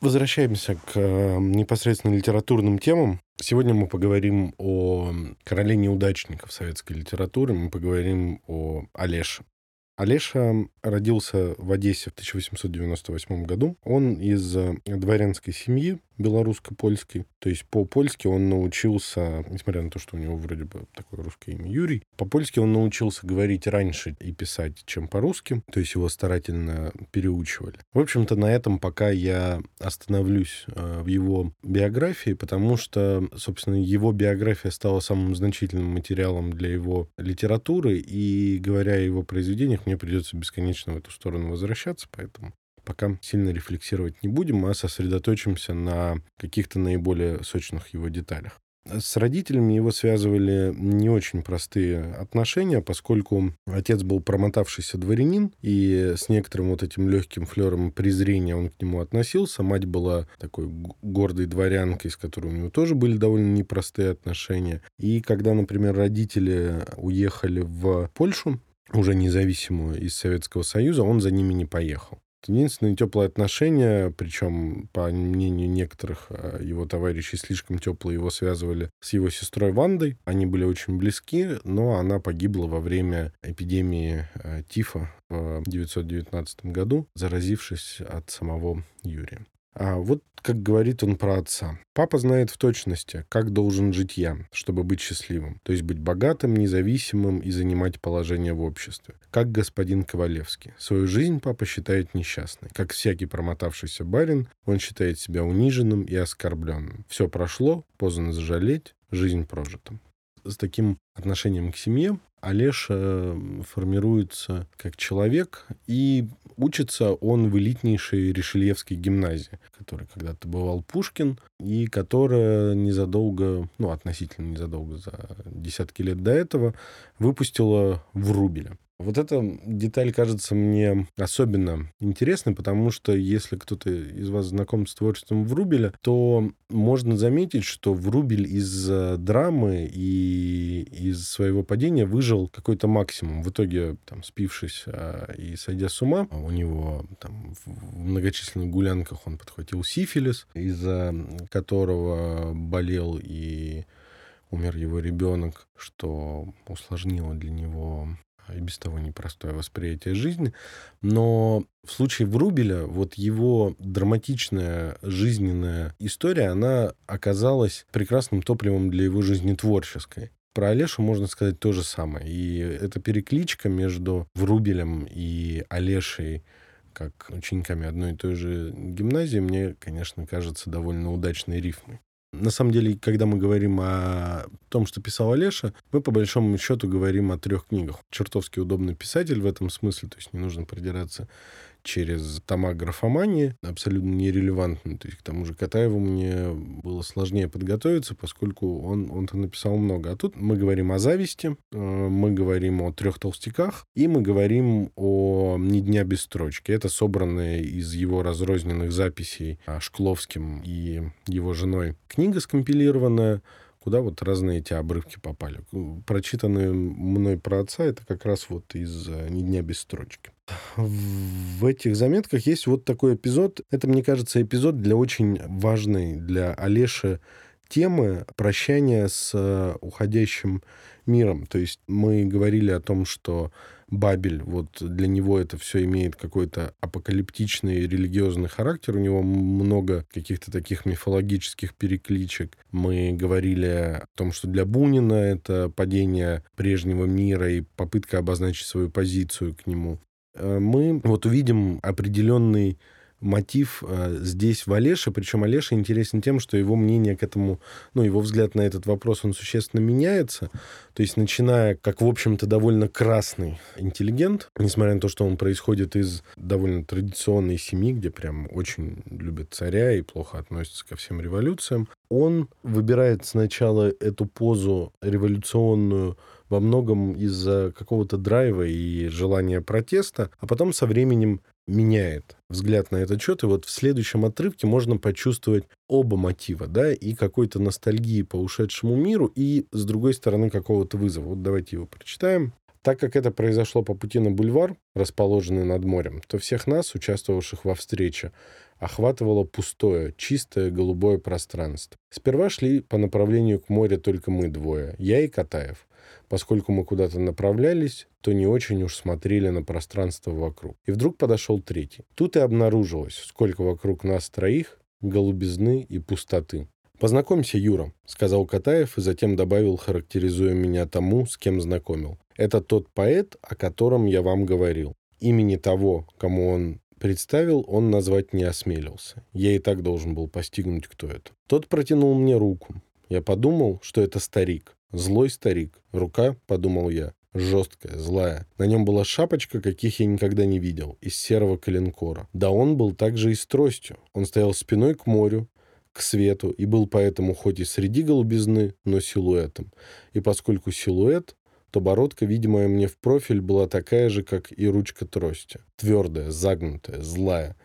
Возвращаемся к э, непосредственно литературным темам. Сегодня мы поговорим о короле неудачников советской литературы, мы поговорим о Олеше. Олеша родился в Одессе в 1898 году. Он из э, дворянской семьи, белорусско-польский. То есть по-польски он научился, несмотря на то, что у него вроде бы такое русское имя Юрий, по-польски он научился говорить раньше и писать, чем по-русски. То есть его старательно переучивали. В общем-то, на этом пока я остановлюсь э, в его биографии, потому что, собственно, его биография стала самым значительным материалом для его литературы, и, говоря о его произведениях, мне придется бесконечно в эту сторону возвращаться, поэтому пока сильно рефлексировать не будем, а сосредоточимся на каких-то наиболее сочных его деталях. С родителями его связывали не очень простые отношения, поскольку отец был промотавшийся дворянин, и с некоторым вот этим легким флером презрения он к нему относился. Мать была такой гордой дворянкой, с которой у него тоже были довольно непростые отношения. И когда, например, родители уехали в Польшу, уже независимую из Советского Союза, он за ними не поехал. Единственные теплые отношения, причем, по мнению некоторых э, его товарищей, слишком теплые его связывали с его сестрой Вандой. Они были очень близки, но она погибла во время эпидемии э, тифа в 1919 году, заразившись от самого Юрия. А вот как говорит он про отца. Папа знает в точности, как должен жить я, чтобы быть счастливым. То есть быть богатым, независимым и занимать положение в обществе. Как господин Ковалевский. Свою жизнь папа считает несчастной. Как всякий промотавшийся барин, он считает себя униженным и оскорбленным. Все прошло, поздно зажалеть, жизнь прожита. С таким отношением к семье Олеша формируется как человек, и учится он в элитнейшей Решельевской гимназии, которой когда-то бывал Пушкин, и которая незадолго, ну, относительно незадолго, за десятки лет до этого, выпустила Врубеля. Вот эта деталь кажется мне особенно интересной, потому что если кто-то из вас знаком с творчеством Врубеля, то можно заметить, что Врубель из э, драмы и из своего падения выжил какой-то максимум. В итоге, там, спившись а, и сойдя с ума, у него там, в многочисленных гулянках он подхватил сифилис, из-за которого болел и умер его ребенок, что усложнило для него и без того непростое восприятие жизни. Но в случае Врубеля вот его драматичная жизненная история, она оказалась прекрасным топливом для его жизни творческой. Про Олешу можно сказать то же самое. И эта перекличка между Врубелем и Олешей как учениками одной и той же гимназии, мне, конечно, кажется довольно удачной рифмой. На самом деле, когда мы говорим о том, что писал Олеша, мы по большому счету говорим о трех книгах. Чертовски удобный писатель в этом смысле, то есть не нужно продираться через тома графомании, абсолютно нерелевантно. То есть к тому же Катаеву мне было сложнее подготовиться, поскольку он, он-то написал много. А тут мы говорим о зависти, э, мы говорим о трех толстяках, и мы говорим о «Ни дня без строчки». Это собранные из его разрозненных записей Шкловским и его женой книга скомпилированная, куда вот разные эти обрывки попали. Прочитанные мной про отца, это как раз вот из э, «Ни дня без строчки». В этих заметках есть вот такой эпизод. Это, мне кажется, эпизод для очень важной для Олеши темы прощания с э, уходящим миром. То есть мы говорили о том, что Бабель, вот для него это все имеет какой-то апокалиптичный религиозный характер, у него много каких-то таких мифологических перекличек. Мы говорили о том, что для Бунина это падение прежнего мира и попытка обозначить свою позицию к нему. Э, мы вот увидим определенный мотив э, здесь в Олеше, причем Олеша интересен тем, что его мнение к этому, ну, его взгляд на этот вопрос, он существенно меняется. То есть, начиная как, в общем-то, довольно красный интеллигент, несмотря на то, что он происходит из довольно традиционной семьи, где прям очень любят царя и плохо относятся ко всем революциям, он выбирает сначала эту позу революционную во многом из-за какого-то драйва и желания протеста, а потом со временем меняет взгляд на этот счет. И вот в следующем отрывке можно почувствовать оба мотива, да, и какой-то ностальгии по ушедшему миру, и, с другой стороны, какого-то вызова. Вот давайте его прочитаем. Так как это произошло по пути на бульвар, расположенный над морем, то всех нас, участвовавших во встрече, охватывало пустое, чистое голубое пространство. Сперва шли по направлению к морю только мы двое, я и Катаев. Поскольку мы куда-то направлялись, то не очень уж смотрели на пространство вокруг. И вдруг подошел третий. Тут и обнаружилось, сколько вокруг нас троих голубизны и пустоты. «Познакомься, Юра», — сказал Катаев и затем добавил, характеризуя меня тому, с кем знакомил. «Это тот поэт, о котором я вам говорил. Имени того, кому он представил, он назвать не осмелился. Я и так должен был постигнуть, кто это. Тот протянул мне руку. Я подумал, что это старик. Злой старик. Рука, подумал я, жесткая, злая. На нем была шапочка, каких я никогда не видел, из серого коленкора. Да он был также и с тростью. Он стоял спиной к морю, к свету, и был поэтому хоть и среди голубизны, но силуэтом. И поскольку силуэт, то бородка, видимая мне в профиль, была такая же, как и ручка трости. Твердая, загнутая, злая.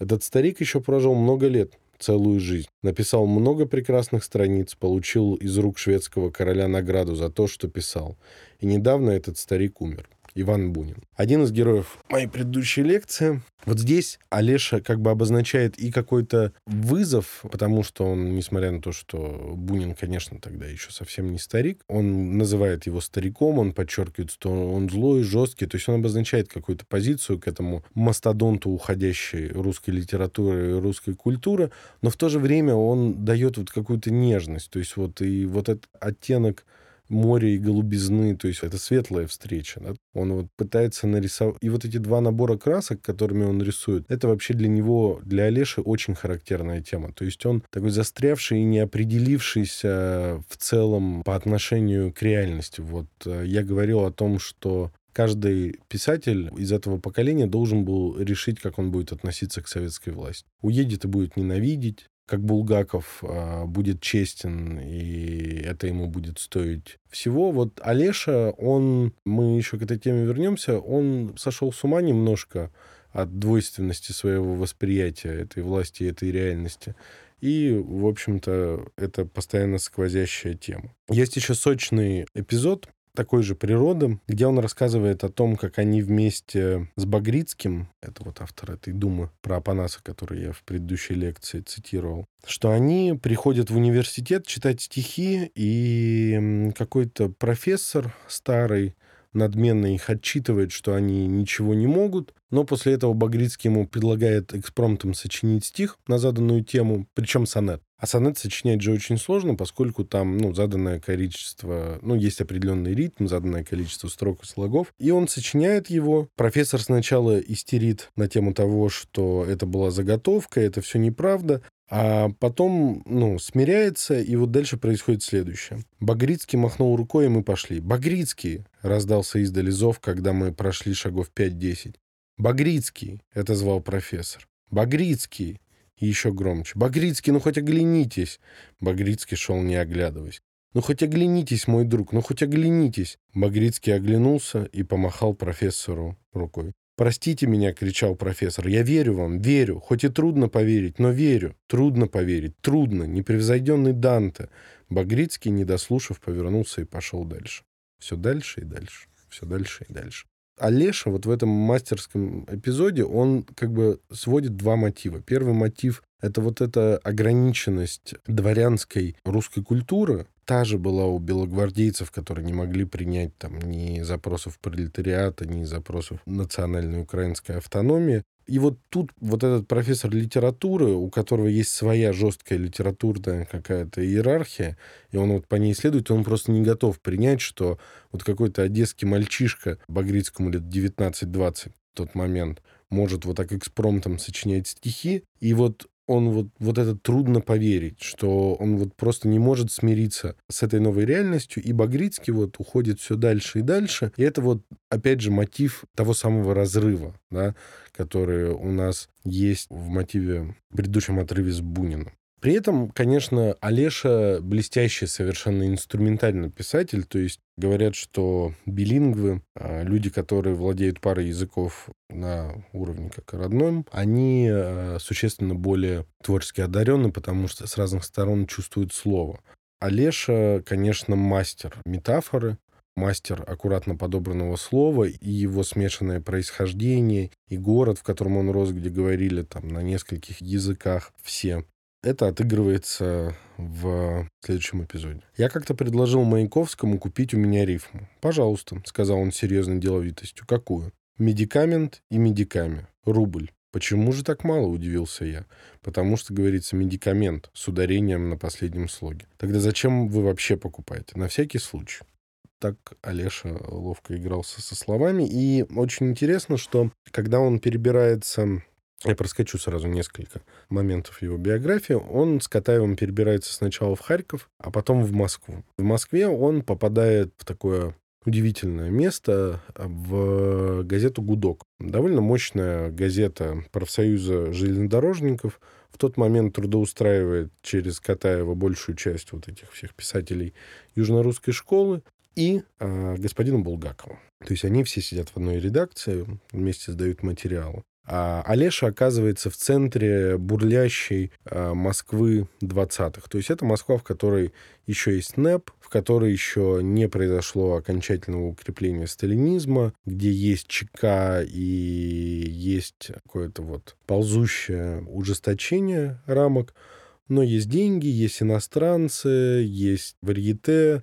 Этот старик еще прожил много лет, целую жизнь. Написал много прекрасных страниц, получил из рук шведского короля награду за то, что писал. И недавно этот старик умер. Иван Бунин. Один из героев моей предыдущей лекции. Вот здесь Олеша как бы обозначает и какой-то вызов, потому что он, несмотря на то, что Бунин, конечно, тогда еще совсем не старик, он называет его стариком, он подчеркивает, что он злой, жесткий, то есть он обозначает какую-то позицию к этому мастодонту уходящей русской литературы и русской культуры, но в то же время он дает вот какую-то нежность, то есть вот и вот этот оттенок море и голубизны, то есть это светлая встреча. Да? Он вот пытается нарисовать... И вот эти два набора красок, которыми он рисует, это вообще для него, для Олеши очень характерная тема. То есть он такой застрявший и не определившийся в целом по отношению к реальности. Вот э, я говорил о том, что каждый писатель из этого поколения должен был решить, как он будет относиться к советской власти. Уедет и будет ненавидеть, как Булгаков э, будет честен, и это ему будет стоить всего. Вот Олеша, он, мы еще к этой теме вернемся, он сошел с ума немножко от двойственности своего восприятия этой власти, этой реальности. И, в общем-то, это постоянно сквозящая тема. Есть еще сочный эпизод такой же природы, где он рассказывает о том, как они вместе с Багрицким, это вот автор этой думы про Апанаса, который я в предыдущей лекции цитировал, что они приходят в университет читать стихи, и какой-то профессор старый надменно их отчитывает, что они ничего не могут, но после этого Багрицкий ему предлагает экспромтом сочинить стих на заданную тему, причем сонет. А сонет сочинять же очень сложно, поскольку там, ну, заданное количество, ну, есть определенный ритм, заданное количество строк и слогов. И он сочиняет его. Профессор сначала истерит на тему того, что это была заготовка, это все неправда. А потом, ну, смиряется, и вот дальше происходит следующее. Багрицкий махнул рукой, и мы пошли. «Багрицкий!» — раздался издали зов, когда мы прошли шагов 5-10. «Багрицкий!» — это звал профессор. «Багрицкий!» И еще громче. «Багрицкий, ну хоть оглянитесь!» Багрицкий шел, не оглядываясь. «Ну хоть оглянитесь, мой друг, ну хоть оглянитесь!» Багрицкий оглянулся и помахал профессору рукой. «Простите меня!» — кричал профессор. «Я верю вам, верю. Хоть и трудно поверить, но верю. Трудно поверить, трудно. Непревзойденный Данте!» Багрицкий, не дослушав, повернулся и пошел дальше. Все дальше и дальше. Все дальше и дальше. Олеша вот в этом мастерском эпизоде, он как бы сводит два мотива. Первый мотив — это вот эта ограниченность дворянской русской культуры. Та же была у белогвардейцев, которые не могли принять там ни запросов пролетариата, ни запросов национальной украинской автономии. И вот тут вот этот профессор литературы, у которого есть своя жесткая литературная какая-то иерархия, и он вот по ней исследует, он просто не готов принять, что вот какой-то одесский мальчишка, Багрицкому лет 19-20 в тот момент, может вот так экспромтом сочинять стихи, и вот он вот, вот это трудно поверить, что он вот просто не может смириться с этой новой реальностью, и Багрицкий вот уходит все дальше и дальше. И это вот, опять же, мотив того самого разрыва, да, который у нас есть в мотиве в предыдущем отрыве с Буниным. При этом, конечно, Олеша блестящий совершенно инструментальный писатель, то есть говорят, что билингвы, а, люди, которые владеют парой языков на уровне как родном, они а, существенно более творчески одарены, потому что с разных сторон чувствуют слово. Олеша, конечно, мастер метафоры, мастер аккуратно подобранного слова, и его смешанное происхождение, и город, в котором он рос, где говорили там на нескольких языках все. Это отыгрывается в следующем эпизоде. Я как-то предложил Маяковскому купить у меня рифму. «Пожалуйста», — сказал он серьезной деловитостью. «Какую?» «Медикамент и медиками. Рубль». «Почему же так мало?» — удивился я. «Потому что, говорится, медикамент с ударением на последнем слоге. Тогда зачем вы вообще покупаете? На всякий случай». Так Олеша ловко игрался со словами. И очень интересно, что когда он перебирается я проскочу сразу несколько моментов его биографии. Он с Катаевым перебирается сначала в Харьков, а потом в Москву. В Москве он попадает в такое удивительное место в газету «Гудок». Довольно мощная газета профсоюза железнодорожников. В тот момент трудоустраивает через Катаева большую часть вот этих всех писателей южнорусской школы и э, господина Булгакова. То есть они все сидят в одной редакции, вместе сдают материалы. А Олеша оказывается в центре бурлящей а, Москвы 20-х. То есть это Москва, в которой еще есть НЭП, в которой еще не произошло окончательного укрепления сталинизма, где есть ЧК и есть какое-то вот ползущее ужесточение рамок. Но есть деньги, есть иностранцы, есть варьете,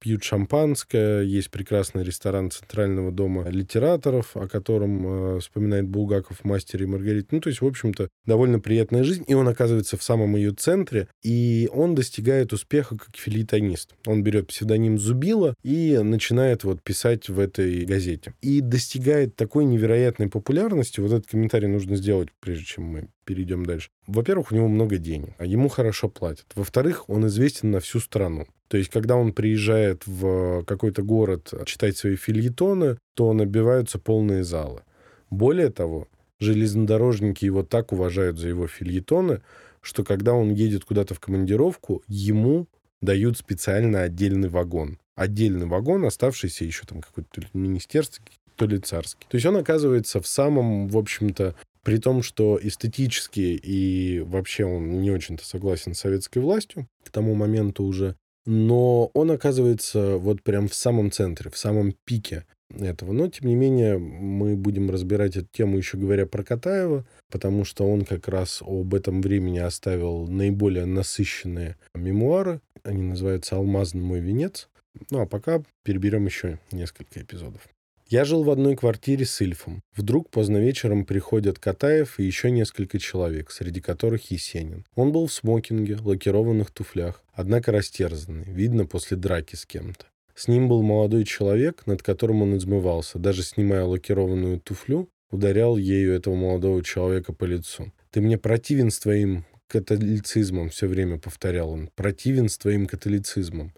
пьют шампанское, есть прекрасный ресторан Центрального дома литераторов, о котором э, вспоминает Булгаков в «Мастере и Маргарите». Ну, то есть, в общем-то, довольно приятная жизнь, и он оказывается в самом ее центре, и он достигает успеха как филитонист. Он берет псевдоним Зубила и начинает вот писать в этой газете. И достигает такой невероятной популярности, вот этот комментарий нужно сделать, прежде чем мы перейдем дальше. Во-первых, у него много денег, а ему хорошо платят. Во-вторых, он известен на всю страну. То есть, когда он приезжает в какой-то город читать свои фильетоны, то набиваются полные залы. Более того, железнодорожники его так уважают за его фильетоны, что когда он едет куда-то в командировку, ему дают специально отдельный вагон. Отдельный вагон, оставшийся еще там какой-то министерский, то ли царский. То есть он оказывается в самом, в общем-то, при том, что эстетически и вообще он не очень-то согласен с советской властью к тому моменту уже, но он оказывается вот прям в самом центре, в самом пике этого. Но, тем не менее, мы будем разбирать эту тему еще говоря про Катаева, потому что он как раз об этом времени оставил наиболее насыщенные мемуары. Они называются «Алмазный мой венец». Ну, а пока переберем еще несколько эпизодов. Я жил в одной квартире с Ильфом. Вдруг поздно вечером приходят Катаев и еще несколько человек, среди которых Есенин. Он был в смокинге, лакированных туфлях, однако растерзанный, видно после драки с кем-то. С ним был молодой человек, над которым он измывался, даже снимая лакированную туфлю, ударял ею этого молодого человека по лицу. «Ты мне противен с твоим католицизмом», — все время повторял он. «Противен с твоим католицизмом».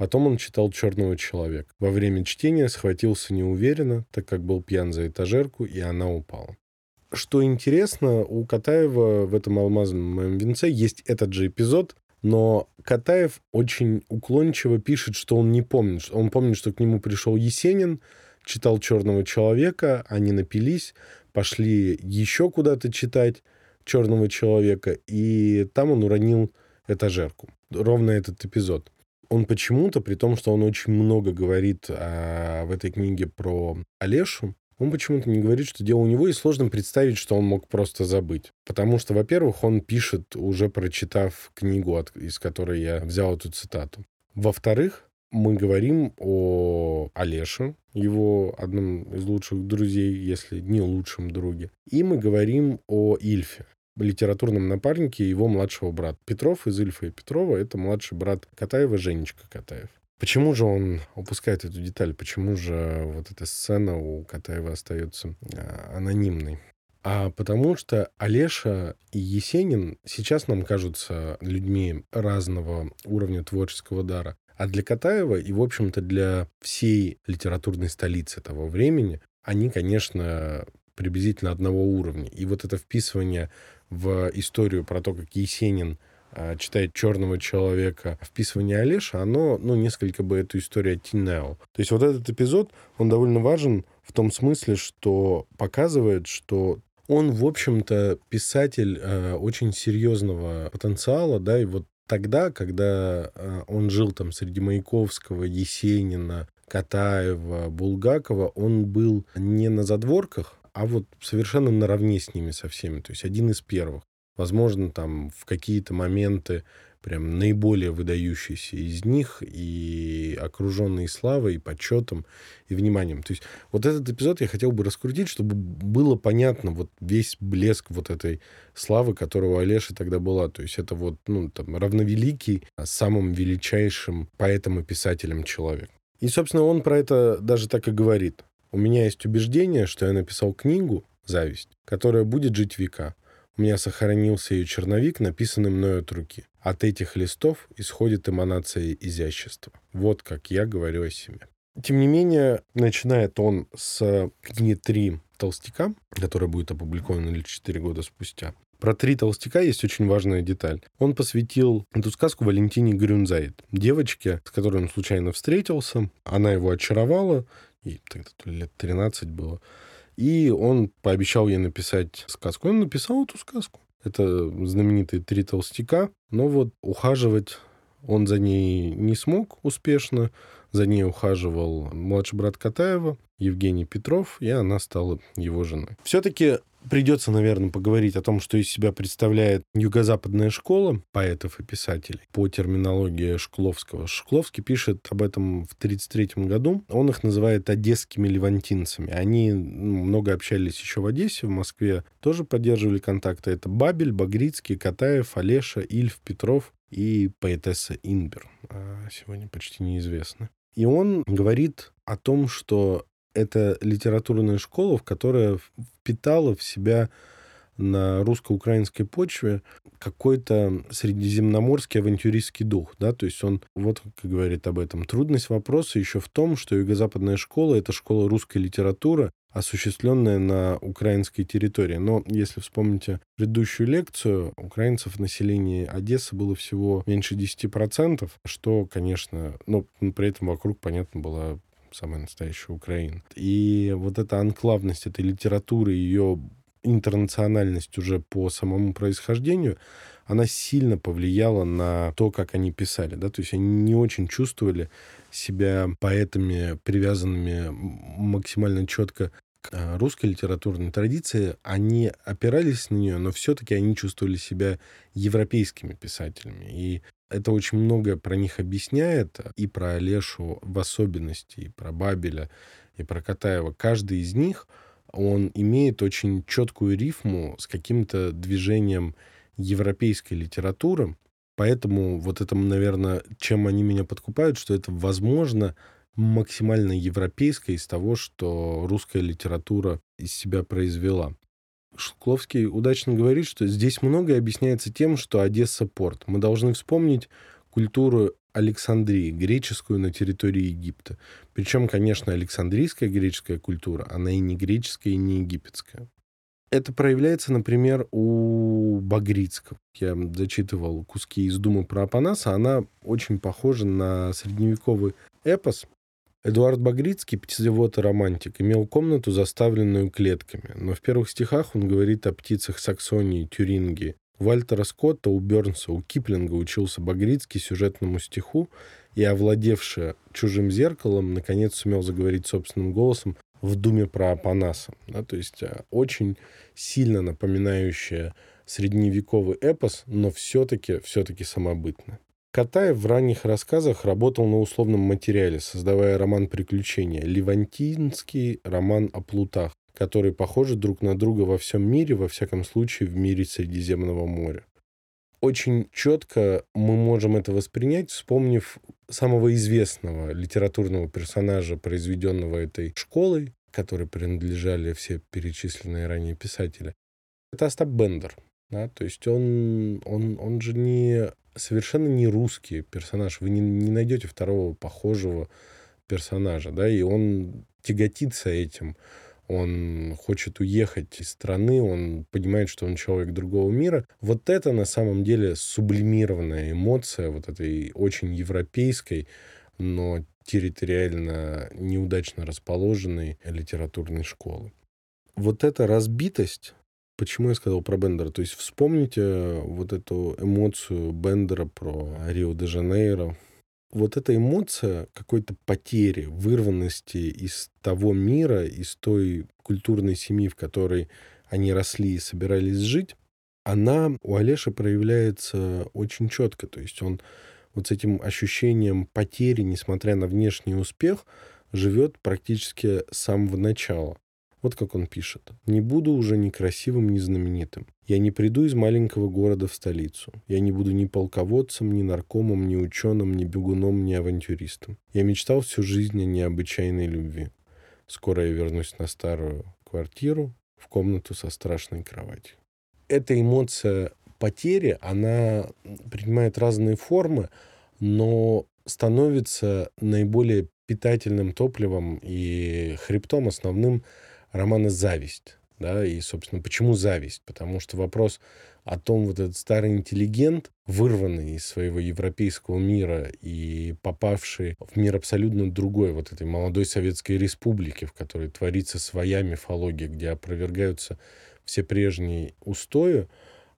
Потом он читал «Черного человека». Во время чтения схватился неуверенно, так как был пьян за этажерку, и она упала. Что интересно, у Катаева в этом «Алмазном моем венце» есть этот же эпизод, но Катаев очень уклончиво пишет, что он не помнит. Он помнит, что к нему пришел Есенин, читал «Черного человека», они напились, пошли еще куда-то читать «Черного человека», и там он уронил этажерку. Ровно этот эпизод он почему-то, при том, что он очень много говорит а, в этой книге про Олешу, он почему-то не говорит, что дело у него, и сложно представить, что он мог просто забыть. Потому что, во-первых, он пишет, уже прочитав книгу, от, из которой я взял эту цитату. Во-вторых, мы говорим о Олеше, его одном из лучших друзей, если не лучшем друге. И мы говорим о Ильфе литературном напарнике его младшего брата. Петров из Ильфа и Петрова — это младший брат Катаева, Женечка Катаев. Почему же он упускает эту деталь? Почему же вот эта сцена у Катаева остается а, анонимной? А потому что Олеша и Есенин сейчас нам кажутся людьми разного уровня творческого дара. А для Катаева и, в общем-то, для всей литературной столицы того времени они, конечно, приблизительно одного уровня. И вот это вписывание в историю про то, как Есенин а, читает «Черного человека», вписывание Олеша, оно, ну, несколько бы эту историю оттенял. То есть вот этот эпизод, он довольно важен в том смысле, что показывает, что он, в общем-то, писатель э, очень серьезного потенциала, да, и вот тогда, когда э, он жил там среди Маяковского, Есенина, Катаева, Булгакова, он был не на задворках, а вот совершенно наравне с ними со всеми. То есть один из первых. Возможно, там в какие-то моменты прям наиболее выдающийся из них и окруженный славой, и почетом, и вниманием. То есть вот этот эпизод я хотел бы раскрутить, чтобы было понятно вот весь блеск вот этой славы, которая у тогда была. То есть это вот, ну, там, равновеликий самым величайшим поэтом и писателем человек. И, собственно, он про это даже так и говорит. У меня есть убеждение, что я написал книгу «Зависть», которая будет жить века. У меня сохранился ее черновик, написанный мною от руки. От этих листов исходит эманация изящества. Вот как я говорю о себе. Тем не менее, начинает он с книги «Три толстяка», которая будет опубликована лишь 4 года спустя. Про три толстяка есть очень важная деталь. Он посвятил эту сказку Валентине Грюнзайд, девочке, с которой он случайно встретился. Она его очаровала, и тогда то лет 13 было. И он пообещал ей написать сказку. Он написал эту сказку. Это знаменитые «Три толстяка». Но вот ухаживать он за ней не смог успешно. За ней ухаживал младший брат Катаева, Евгений Петров, и она стала его женой. Все-таки Придется, наверное, поговорить о том, что из себя представляет юго-западная школа поэтов и писателей по терминологии Шкловского. Шкловский пишет об этом в 1933 году. Он их называет одесскими левантинцами. Они ну, много общались еще в Одессе, в Москве тоже поддерживали контакты. Это Бабель, Багрицкий, Катаев, Олеша, Ильф, Петров и поэтесса Инбер. А сегодня почти неизвестна. И он говорит о том, что это литературная школа, в которая впитала в себя на русско-украинской почве какой-то средиземноморский авантюристский дух, да, то есть он, вот как говорит об этом, трудность вопроса еще в том, что юго-западная школа — это школа русской литературы, осуществленная на украинской территории. Но если вспомните предыдущую лекцию, украинцев в населении Одессы было всего меньше 10%, что, конечно, ну, при этом вокруг, понятно, была самая настоящая Украина. И вот эта анклавность этой литературы, ее интернациональность уже по самому происхождению, она сильно повлияла на то, как они писали. Да? То есть они не очень чувствовали себя поэтами, привязанными максимально четко к а, русской литературной традиции. Они опирались на нее, но все-таки они чувствовали себя европейскими писателями. И это очень многое про них объясняет, и про Олешу в особенности, и про Бабеля, и про Катаева. Каждый из них, он имеет очень четкую рифму с каким-то движением европейской литературы. Поэтому вот это, наверное, чем они меня подкупают, что это, возможно, максимально европейское из того, что русская литература из себя произвела. Шкловский удачно говорит, что здесь многое объясняется тем, что Одесса — порт. Мы должны вспомнить культуру Александрии, греческую на территории Египта. Причем, конечно, Александрийская греческая культура, она и не греческая, и не египетская. Это проявляется, например, у Багрицкого. Я зачитывал куски из Думы про Апанаса. Она очень похожа на средневековый эпос, Эдуард Багрицкий, птицевод и романтик, имел комнату, заставленную клетками, но в первых стихах он говорит о птицах Саксонии, Тюрингии. У Вальтера Скотта, у Бернса, у Киплинга учился Багрицкий сюжетному стиху и, овладевший чужим зеркалом, наконец сумел заговорить собственным голосом в думе про Апанаса. Да, то есть э, очень сильно напоминающая средневековый эпос, но все-таки все-таки самобытно. Катаев в ранних рассказах работал на условном материале, создавая роман приключения, левантинский роман о плутах, которые похожи друг на друга во всем мире, во всяком случае в мире Средиземного моря. Очень четко мы можем это воспринять, вспомнив самого известного литературного персонажа, произведенного этой школой, которой принадлежали все перечисленные ранее писатели. Это Остап Бендер. Да? То есть он, он, он же не совершенно не русский персонаж. Вы не, не найдете второго похожего персонажа, да, и он тяготится этим. Он хочет уехать из страны, он понимает, что он человек другого мира. Вот это на самом деле сублимированная эмоция вот этой очень европейской, но территориально неудачно расположенной литературной школы. Вот эта разбитость, Почему я сказал про Бендера? То есть вспомните вот эту эмоцию Бендера про Рио-де-Жанейро, вот эта эмоция какой-то потери, вырванности из того мира, из той культурной семьи, в которой они росли и собирались жить, она у Олеши проявляется очень четко. То есть он вот с этим ощущением потери, несмотря на внешний успех, живет практически с самого начала. Вот как он пишет. «Не буду уже ни красивым, ни знаменитым. Я не приду из маленького города в столицу. Я не буду ни полководцем, ни наркомом, ни ученым, ни бегуном, ни авантюристом. Я мечтал всю жизнь о необычайной любви. Скоро я вернусь на старую квартиру, в комнату со страшной кроватью». Эта эмоция потери, она принимает разные формы, но становится наиболее питательным топливом и хребтом основным романа «Зависть». Да, и, собственно, почему зависть? Потому что вопрос о том, вот этот старый интеллигент, вырванный из своего европейского мира и попавший в мир абсолютно другой, вот этой молодой Советской Республики, в которой творится своя мифология, где опровергаются все прежние устои,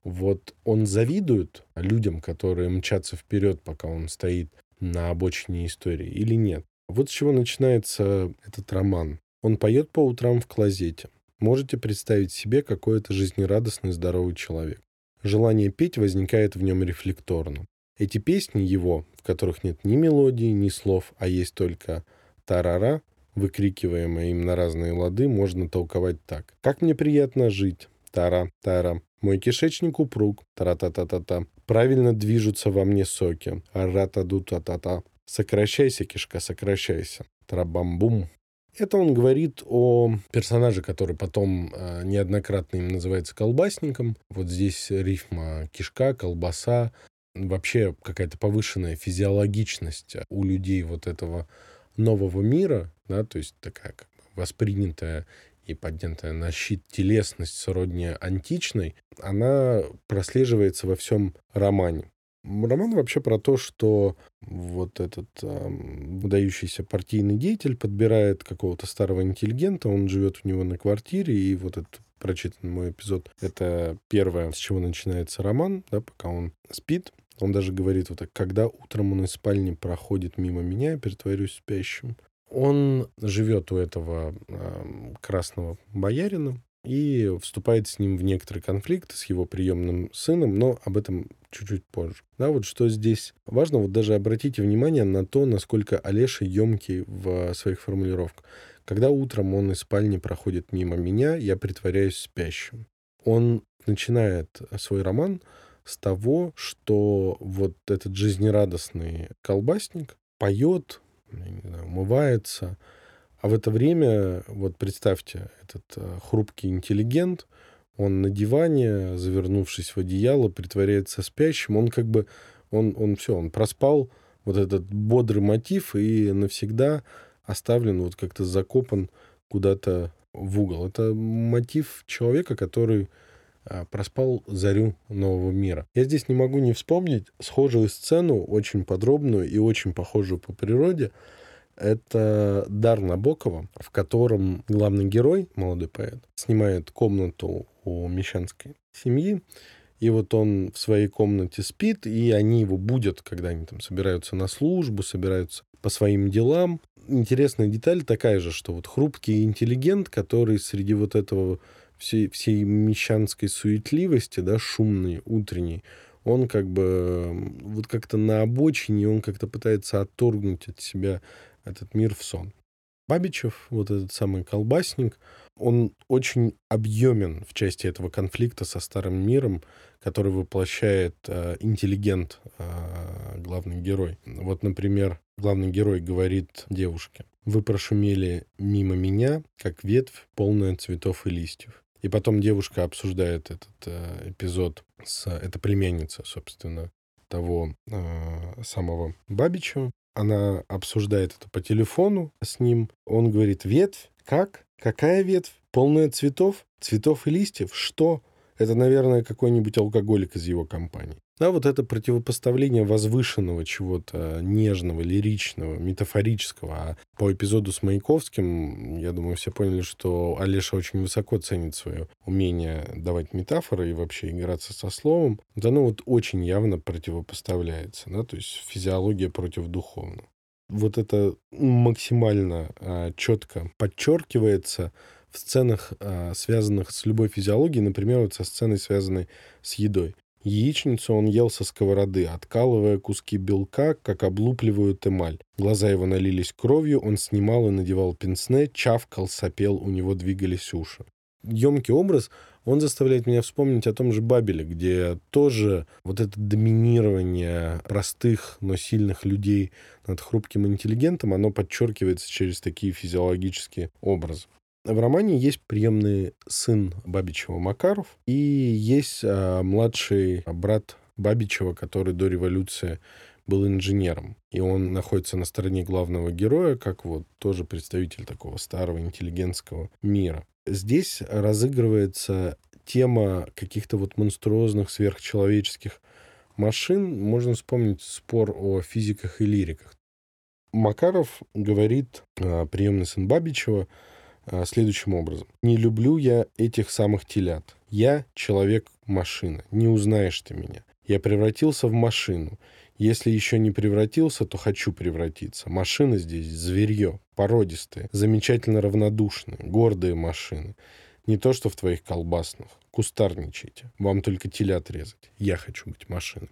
вот он завидует людям, которые мчатся вперед, пока он стоит на обочине истории, или нет? Вот с чего начинается этот роман. Он поет по утрам в клозете. Можете представить себе, какой это жизнерадостный, здоровый человек. Желание петь возникает в нем рефлекторно. Эти песни его, в которых нет ни мелодии, ни слов, а есть только тарара, выкрикиваемое им на разные лады, можно толковать так. «Как мне приятно жить! Тара, тара! Мой кишечник упруг! Тара-та-та-та-та! Правильно движутся во мне соки! Ара-та-ду-та-та-та! Сокращайся, кишка, сокращайся! Тарабам-бум!» Это он говорит о персонаже, который потом э, неоднократно им называется колбасником. Вот здесь рифма кишка, колбаса, вообще какая-то повышенная физиологичность у людей вот этого нового мира, да, то есть такая как бы воспринятая и поднятая на щит телесность сродни античной, она прослеживается во всем романе. Роман вообще про то, что вот этот э, выдающийся партийный деятель подбирает какого-то старого интеллигента, он живет у него на квартире, и вот этот прочитанный мой эпизод, это первое, с чего начинается роман, да, пока он спит. Он даже говорит вот так, когда утром он из спальни проходит мимо меня, я притворюсь спящим. Он живет у этого э, красного боярина, и вступает с ним в некоторый конфликт с его приемным сыном, но об этом чуть-чуть позже. Да, вот что здесь важно, вот даже обратите внимание на то, насколько Олеша емкий в своих формулировках. Когда утром он из спальни проходит мимо меня, я притворяюсь спящим. Он начинает свой роман с того, что вот этот жизнерадостный колбасник поет, знаю, умывается, а в это время, вот представьте, этот э, хрупкий интеллигент, он на диване, завернувшись в одеяло, притворяется спящим. Он как бы, он, он все, он проспал вот этот бодрый мотив и навсегда оставлен, вот как-то закопан куда-то в угол. Это мотив человека, который а, проспал зарю нового мира. Я здесь не могу не вспомнить схожую сцену, очень подробную и очень похожую по природе, это «Дар Набокова», в котором главный герой, молодой поэт, снимает комнату у мещанской семьи, и вот он в своей комнате спит, и они его будут, когда они там собираются на службу, собираются по своим делам. Интересная деталь такая же, что вот хрупкий интеллигент, который среди вот этого всей, всей мещанской суетливости, да, шумной, утренней, он как бы вот как-то на обочине, он как-то пытается отторгнуть от себя этот мир в сон. Бабичев, вот этот самый колбасник, он очень объемен в части этого конфликта со старым миром, который воплощает э, интеллигент, э, главный герой. Вот, например, главный герой говорит девушке, «Вы прошумели мимо меня, как ветвь, полная цветов и листьев». И потом девушка обсуждает этот э, эпизод с... Это племянница, собственно, того э, самого Бабичева она обсуждает это по телефону с ним. Он говорит, ветвь? Как? Какая ветвь? Полная цветов? Цветов и листьев? Что? Это, наверное, какой-нибудь алкоголик из его компании. Да, вот это противопоставление возвышенного чего-то, нежного, лиричного, метафорического. А по эпизоду с Маяковским, я думаю, все поняли, что Олеша очень высоко ценит свое умение давать метафоры и вообще играться со словом. Да, ну вот очень явно противопоставляется, да, то есть физиология против духовного. Вот это максимально а, четко подчеркивается в сценах, а, связанных с любой физиологией, например, вот со сценой, связанной с едой. Яичницу он ел со сковороды, откалывая куски белка, как облупливают эмаль. Глаза его налились кровью, он снимал и надевал пенсне, чавкал, сопел, у него двигались уши. Емкий образ, он заставляет меня вспомнить о том же Бабеле, где тоже вот это доминирование простых, но сильных людей над хрупким интеллигентом, оно подчеркивается через такие физиологические образы. В романе есть приемный сын Бабичева Макаров и есть а, младший брат Бабичева, который до революции был инженером. И он находится на стороне главного героя, как вот тоже представитель такого старого интеллигентского мира. Здесь разыгрывается тема каких-то вот монструозных сверхчеловеческих машин. Можно вспомнить спор о физиках и лириках. Макаров говорит, а, приемный сын Бабичева, а, следующим образом. «Не люблю я этих самых телят. Я человек-машина. Не узнаешь ты меня. Я превратился в машину. Если еще не превратился, то хочу превратиться. Машины здесь зверье, породистые, замечательно равнодушные, гордые машины. Не то, что в твоих колбасных. Кустарничайте. Вам только телят резать. Я хочу быть машиной.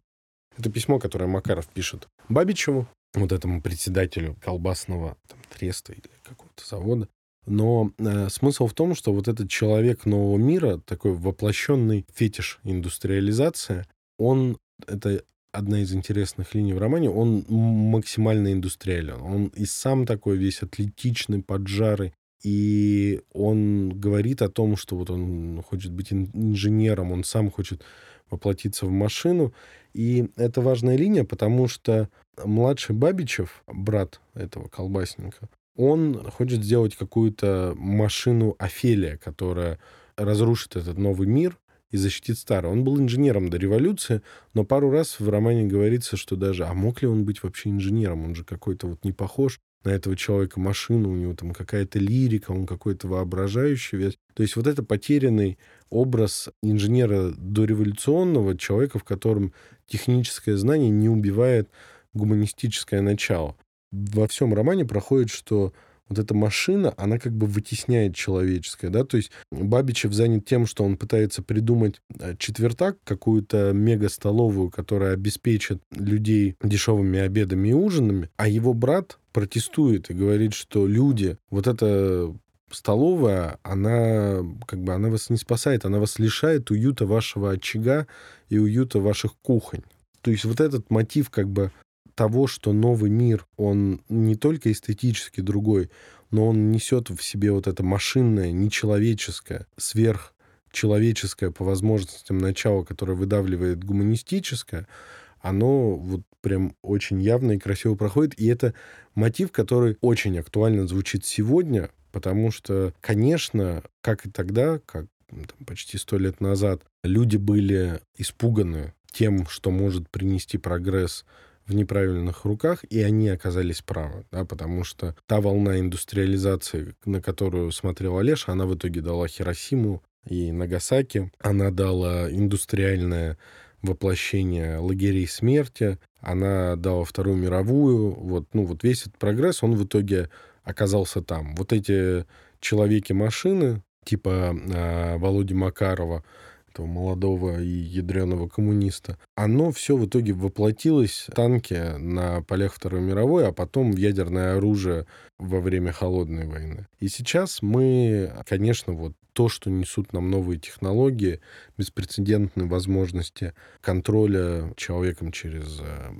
Это письмо, которое Макаров пишет Бабичеву, вот этому председателю колбасного там, треста или какого-то завода. Но э, смысл в том, что вот этот человек нового мира, такой воплощенный фетиш индустриализация, он, это одна из интересных линий в романе, он максимально индустриален. Он и сам такой весь атлетичный, поджарый. И он говорит о том, что вот он хочет быть инженером, он сам хочет воплотиться в машину. И это важная линия, потому что младший Бабичев, брат этого колбасника, он хочет сделать какую-то машину Офелия, которая разрушит этот новый мир и защитит старый. Он был инженером до революции, но пару раз в романе говорится, что даже, а мог ли он быть вообще инженером? Он же какой-то вот не похож на этого человека машину, у него там какая-то лирика, он какой-то воображающий вес. То есть вот это потерянный образ инженера дореволюционного человека, в котором техническое знание не убивает гуманистическое начало во всем романе проходит, что вот эта машина, она как бы вытесняет человеческое, да, то есть Бабичев занят тем, что он пытается придумать э, четвертак, какую-то мега-столовую, которая обеспечит людей дешевыми обедами и ужинами, а его брат протестует и говорит, что люди, вот эта столовая, она как бы она вас не спасает, она вас лишает уюта вашего очага и уюта ваших кухонь. То есть вот этот мотив как бы того, что новый мир, он не только эстетически другой, но он несет в себе вот это машинное, нечеловеческое, сверхчеловеческое по возможностям начало, которое выдавливает гуманистическое, оно вот прям очень явно и красиво проходит. И это мотив, который очень актуально звучит сегодня, потому что, конечно, как и тогда, как там, почти сто лет назад, люди были испуганы тем, что может принести прогресс в неправильных руках, и они оказались правы, да, потому что та волна индустриализации, на которую смотрел Олеша, она в итоге дала Хиросиму и Нагасаки, она дала индустриальное воплощение лагерей смерти, она дала Вторую мировую, вот, ну, вот весь этот прогресс, он в итоге оказался там. Вот эти человеки-машины, типа э, Володи Макарова, этого молодого и ядреного коммуниста, оно все в итоге воплотилось в танки на полях Второй мировой, а потом в ядерное оружие во время Холодной войны. И сейчас мы, конечно, вот то, что несут нам новые технологии, беспрецедентные возможности контроля человеком через э,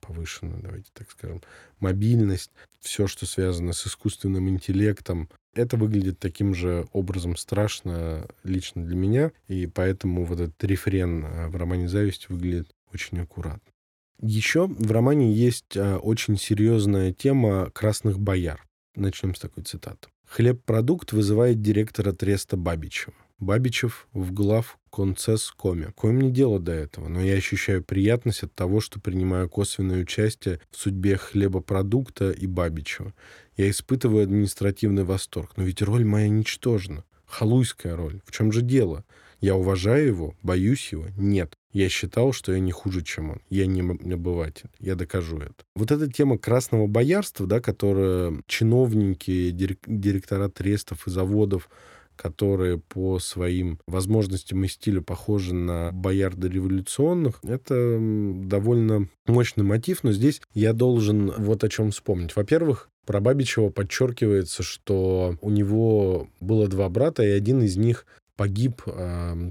повышенную, давайте так скажем, мобильность, все, что связано с искусственным интеллектом, это выглядит таким же образом страшно лично для меня, и поэтому вот этот рефрен э, в романе «Зависть» выглядит очень аккуратно. Еще в романе есть э, очень серьезная тема красных бояр. Начнем с такой цитаты. «Хлеб-продукт вызывает директора Треста Бабичева. Бабичев в глав концесс коме. Кое мне дело до этого, но я ощущаю приятность от того, что принимаю косвенное участие в судьбе хлебопродукта и Бабичева. Я испытываю административный восторг, но ведь роль моя ничтожна. Халуйская роль. В чем же дело? Я уважаю его, боюсь его? Нет. Я считал, что я не хуже, чем он. Я не обыватель. Я докажу это. Вот эта тема красного боярства, да, которая чиновники, директора трестов и заводов которые по своим возможностям и стилю похожи на боярды революционных, это довольно мощный мотив, но здесь я должен вот о чем вспомнить. Во-первых, про Бабичева подчеркивается, что у него было два брата, и один из них погиб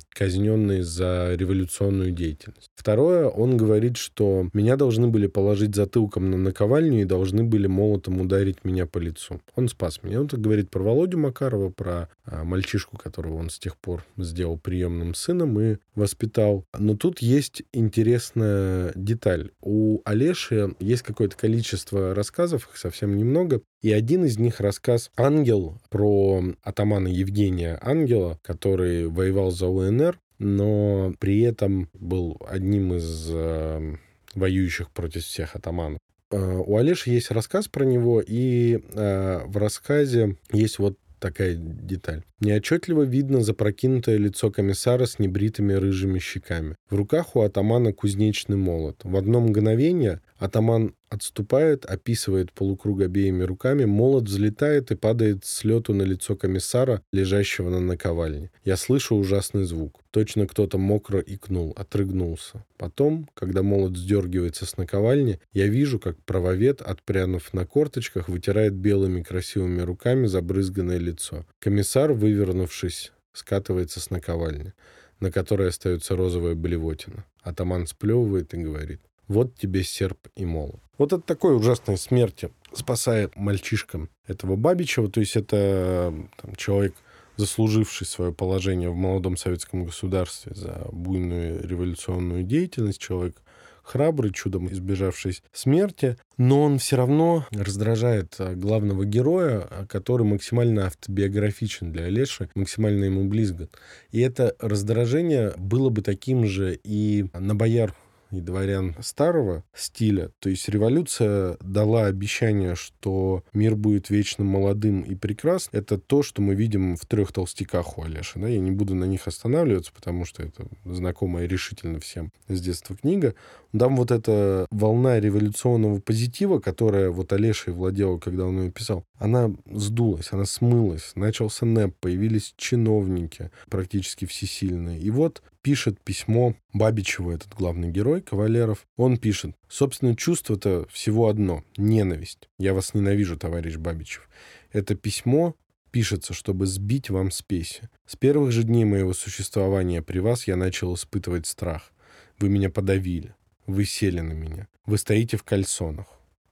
казненный за революционную деятельность. Второе, он говорит, что меня должны были положить затылком на наковальню и должны были молотом ударить меня по лицу. Он спас меня. Он так говорит про Володю Макарова, про э, мальчишку, которого он с тех пор сделал приемным сыном и воспитал. Но тут есть интересная деталь. У Олеши есть какое-то количество рассказов, их совсем немного, и один из них рассказ «Ангел» про атамана Евгения Ангела, который воевал за УНР, но при этом был одним из э, воюющих против всех атаманов. Э, у Олеши есть рассказ про него, и э, в рассказе есть вот такая деталь. Неотчетливо видно запрокинутое лицо комиссара с небритыми рыжими щеками. В руках у атамана кузнечный молот. В одно мгновение атаман отступает, описывает полукруг обеими руками, молот взлетает и падает с лету на лицо комиссара, лежащего на наковальне. Я слышу ужасный звук. Точно кто-то мокро икнул, отрыгнулся. Потом, когда молот сдергивается с наковальни, я вижу, как правовед, отпрянув на корточках, вытирает белыми красивыми руками забрызганное лицо. Комиссар, вывернувшись, скатывается с наковальни, на которой остается розовая блевотина. Атаман сплевывает и говорит, вот тебе серп и молот. Вот от такой ужасной смерти спасает мальчишка этого Бабичева. То есть это там, человек, заслуживший свое положение в молодом советском государстве за буйную революционную деятельность, человек храбрый, чудом избежавший смерти, но он все равно раздражает а, главного героя, а, который максимально автобиографичен для Олеши, максимально ему близок. И это раздражение было бы таким же и на бояр и дворян старого стиля. То есть революция дала обещание, что мир будет вечно молодым и прекрасным. Это то, что мы видим в трех толстяках у Олеши. Да? Я не буду на них останавливаться, потому что это знакомая решительно всем с детства книга. Там вот эта волна революционного позитива, которая вот Олешей владела, когда он ее писал, она сдулась, она смылась. Начался НЭП, появились чиновники, практически всесильные. И вот пишет письмо Бабичеву, этот главный герой, Кавалеров. Он пишет, собственно, чувство-то всего одно — ненависть. Я вас ненавижу, товарищ Бабичев. Это письмо пишется, чтобы сбить вам спеси. С первых же дней моего существования при вас я начал испытывать страх. Вы меня подавили. Вы сели на меня. Вы стоите в кальсонах.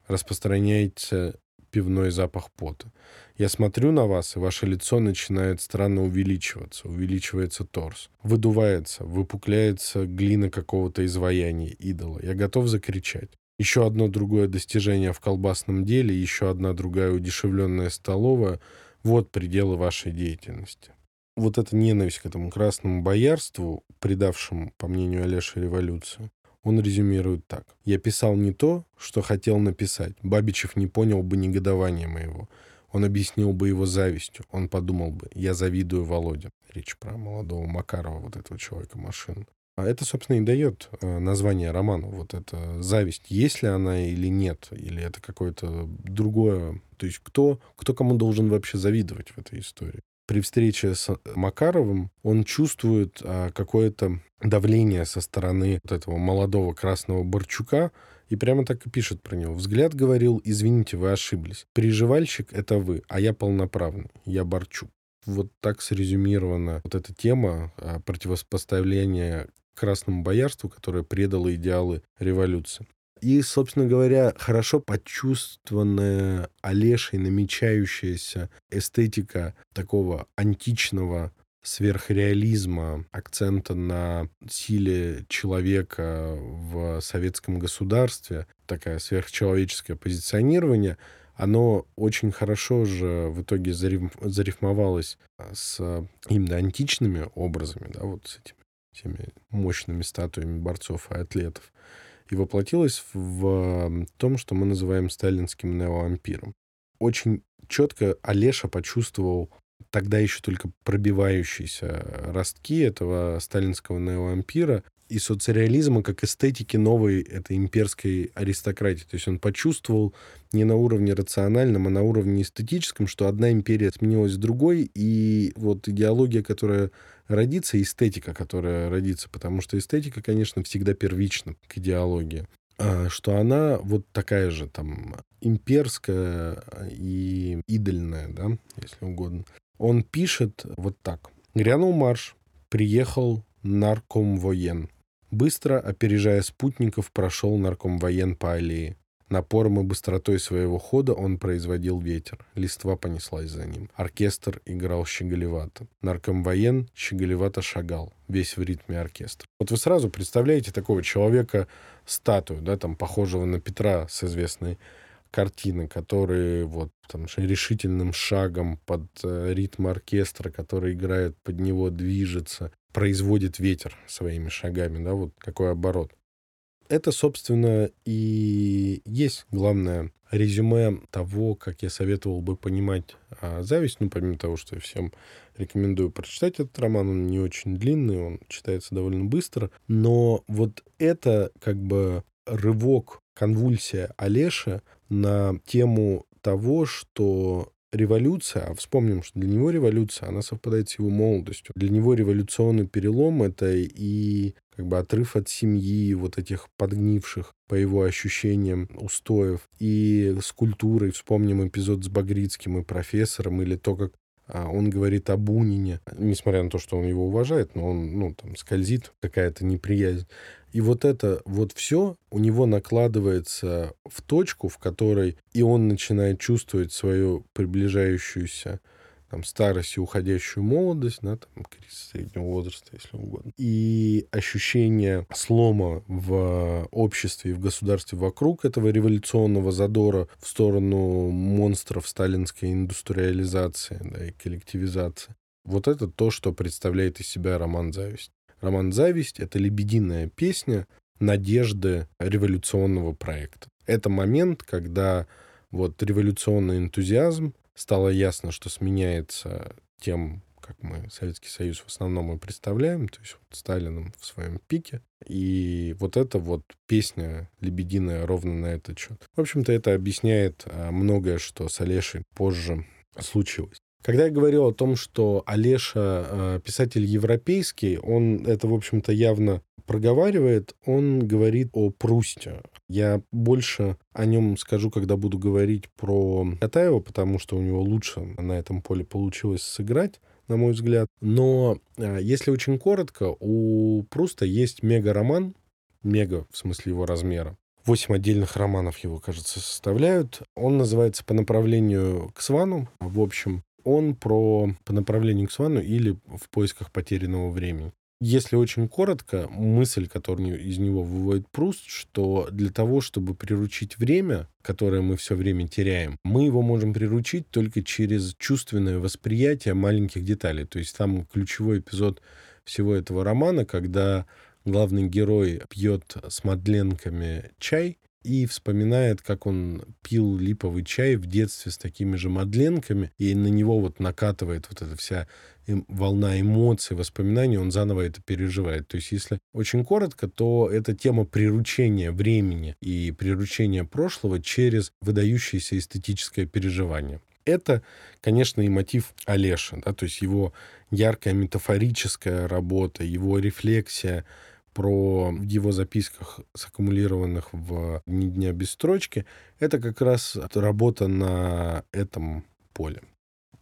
Распространяете пивной запах пота. Я смотрю на вас, и ваше лицо начинает странно увеличиваться. Увеличивается торс. Выдувается, выпукляется глина какого-то изваяния, идола. Я готов закричать. Еще одно другое достижение в колбасном деле, еще одна другая удешевленная столовая — вот пределы вашей деятельности. Вот эта ненависть к этому красному боярству, предавшему, по мнению Олеши, революцию, он резюмирует так. «Я писал не то, что хотел написать. Бабичев не понял бы негодования моего. Он объяснил бы его завистью. Он подумал бы, я завидую Володе». Речь про молодого Макарова, вот этого человека машин. А это, собственно, и дает э, название роману. Вот эта зависть, есть ли она или нет, или это какое-то другое. То есть кто, кто кому должен вообще завидовать в этой истории при встрече с Макаровым он чувствует а, какое-то давление со стороны вот этого молодого красного Борчука, и прямо так и пишет про него. Взгляд говорил, извините, вы ошиблись. Приживальщик — это вы, а я полноправный, я Борчук. Вот так срезюмирована вот эта тема а, противопоставления красному боярству, которое предало идеалы революции. И, собственно говоря, хорошо почувствованная Олешей намечающаяся эстетика такого античного сверхреализма, акцента на силе человека в советском государстве, такое сверхчеловеческое позиционирование, оно очень хорошо же в итоге зариф, зарифмовалось с именно античными образами, да, вот с этими теми мощными статуями борцов и атлетов, и воплотилось в том, что мы называем сталинским неоампиром. Очень четко Олеша почувствовал тогда еще только пробивающиеся ростки этого сталинского неоампира и соцреализма как эстетики новой этой имперской аристократии. То есть он почувствовал не на уровне рациональном, а на уровне эстетическом, что одна империя сменилась другой, и вот идеология, которая родится, эстетика, которая родится, потому что эстетика, конечно, всегда первична к идеологии, а, что она вот такая же там имперская и идольная, да, если угодно. Он пишет вот так. «Грянул марш, приехал наркомвоен. Быстро, опережая спутников, прошел наркомвоен по аллее. Напором и быстротой своего хода он производил ветер. Листва понеслась за ним. Оркестр играл щеголевато. Наркомвоен щеголевато шагал, весь в ритме оркестра. Вот вы сразу представляете такого человека, статую, да, там, похожего на Петра с известной картины, который вот там решительным шагом под э, ритм оркестра, который играет под него, движется, производит ветер своими шагами, да, вот какой оборот. Это, собственно, и есть главное резюме того, как я советовал бы понимать а, зависть. Ну, помимо того, что я всем рекомендую прочитать этот роман, он не очень длинный, он читается довольно быстро. Но вот это как бы рывок, конвульсия Олеша на тему того, что революция, а вспомним, что для него революция, она совпадает с его молодостью. Для него революционный перелом — это и как бы отрыв от семьи, вот этих подгнивших, по его ощущениям, устоев, и с культурой. Вспомним эпизод с Багрицким и профессором, или то, как он говорит о Бунине, несмотря на то, что он его уважает, но он, ну, там, скользит какая-то неприязнь. И вот это вот все у него накладывается в точку, в которой и он начинает чувствовать свою приближающуюся там, старость и уходящую молодость, да, там, кризис среднего возраста, если угодно. И ощущение слома в обществе и в государстве вокруг этого революционного задора в сторону монстров сталинской индустриализации да, и коллективизации. Вот это то, что представляет из себя роман «Зависть». Роман «Зависть» — это лебединая песня надежды революционного проекта. Это момент, когда вот революционный энтузиазм стало ясно, что сменяется тем, как мы Советский Союз в основном и представляем, то есть вот Сталином в своем пике. И вот эта вот песня лебединая ровно на этот счет. В общем-то, это объясняет а, многое, что с Олешей позже случилось. Когда я говорил о том, что Олеша э, писатель европейский, он это, в общем-то, явно проговаривает, он говорит о Прусте. Я больше о нем скажу, когда буду говорить про Катаева, потому что у него лучше на этом поле получилось сыграть на мой взгляд. Но э, если очень коротко, у Пруста есть мега-роман, мега в смысле его размера, Восемь отдельных романов его, кажется, составляют. Он называется «По направлению к Свану». В общем, он про по направлению к Свану или в поисках потерянного времени. Если очень коротко, мысль, которую из него выводит Пруст, что для того, чтобы приручить время, которое мы все время теряем, мы его можем приручить только через чувственное восприятие маленьких деталей. То есть там ключевой эпизод всего этого романа, когда главный герой пьет с мадленками чай, и вспоминает, как он пил липовый чай в детстве с такими же мадленками, и на него вот накатывает вот эта вся волна эмоций, воспоминаний, он заново это переживает. То есть, если очень коротко, то это тема приручения времени и приручения прошлого через выдающееся эстетическое переживание. Это, конечно, и мотив Олеша, да, то есть его яркая метафорическая работа, его рефлексия про его записках, саккумулированных в «Ни дня без строчки», это как раз работа на этом поле.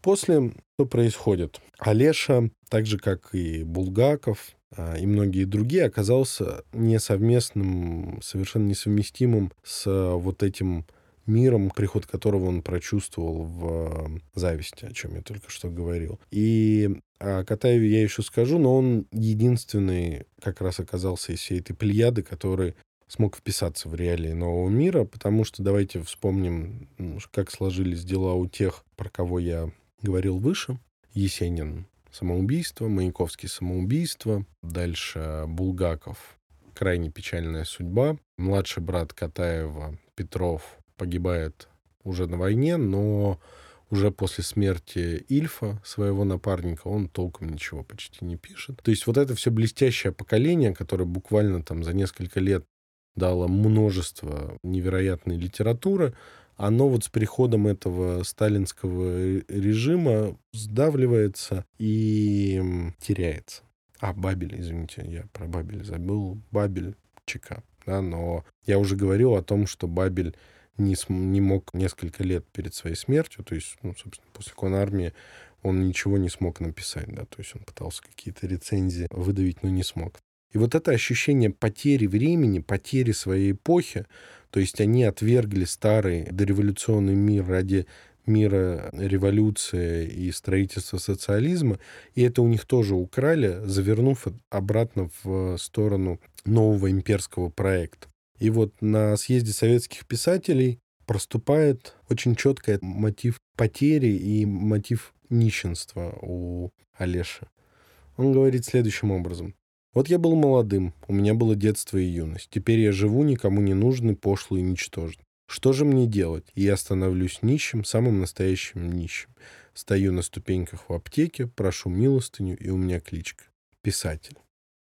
После что происходит? Олеша, так же как и Булгаков а, и многие другие, оказался несовместным, совершенно несовместимым с вот этим миром, приход которого он прочувствовал в зависти, о чем я только что говорил. И о Катаеве я еще скажу, но он единственный как раз оказался из всей этой плеяды, который смог вписаться в реалии нового мира, потому что давайте вспомним, как сложились дела у тех, про кого я говорил выше. Есенин самоубийство, Маяковский самоубийство, дальше Булгаков крайне печальная судьба. Младший брат Катаева Петров погибает уже на войне, но уже после смерти Ильфа, своего напарника, он толком ничего почти не пишет. То есть вот это все блестящее поколение, которое буквально там за несколько лет дало множество невероятной литературы, оно вот с приходом этого сталинского режима сдавливается и теряется. А, Бабель, извините, я про Бабель забыл. Бабель, ЧК. Да, но я уже говорил о том, что Бабель не, не мог несколько лет перед своей смертью, то есть, ну, собственно, после конармии он ничего не смог написать, да, то есть он пытался какие-то рецензии выдавить, но не смог. И вот это ощущение потери времени, потери своей эпохи, то есть они отвергли старый дореволюционный мир ради мира революции и строительства социализма, и это у них тоже украли, завернув обратно в сторону нового имперского проекта. И вот на съезде советских писателей проступает очень четкий мотив потери и мотив нищенства у Олеши. Он говорит следующим образом. Вот я был молодым, у меня было детство и юность. Теперь я живу никому не нужный, пошлый и ничтожный. Что же мне делать? Я становлюсь нищим, самым настоящим нищим. Стою на ступеньках в аптеке, прошу милостыню, и у меня кличка. Писатель.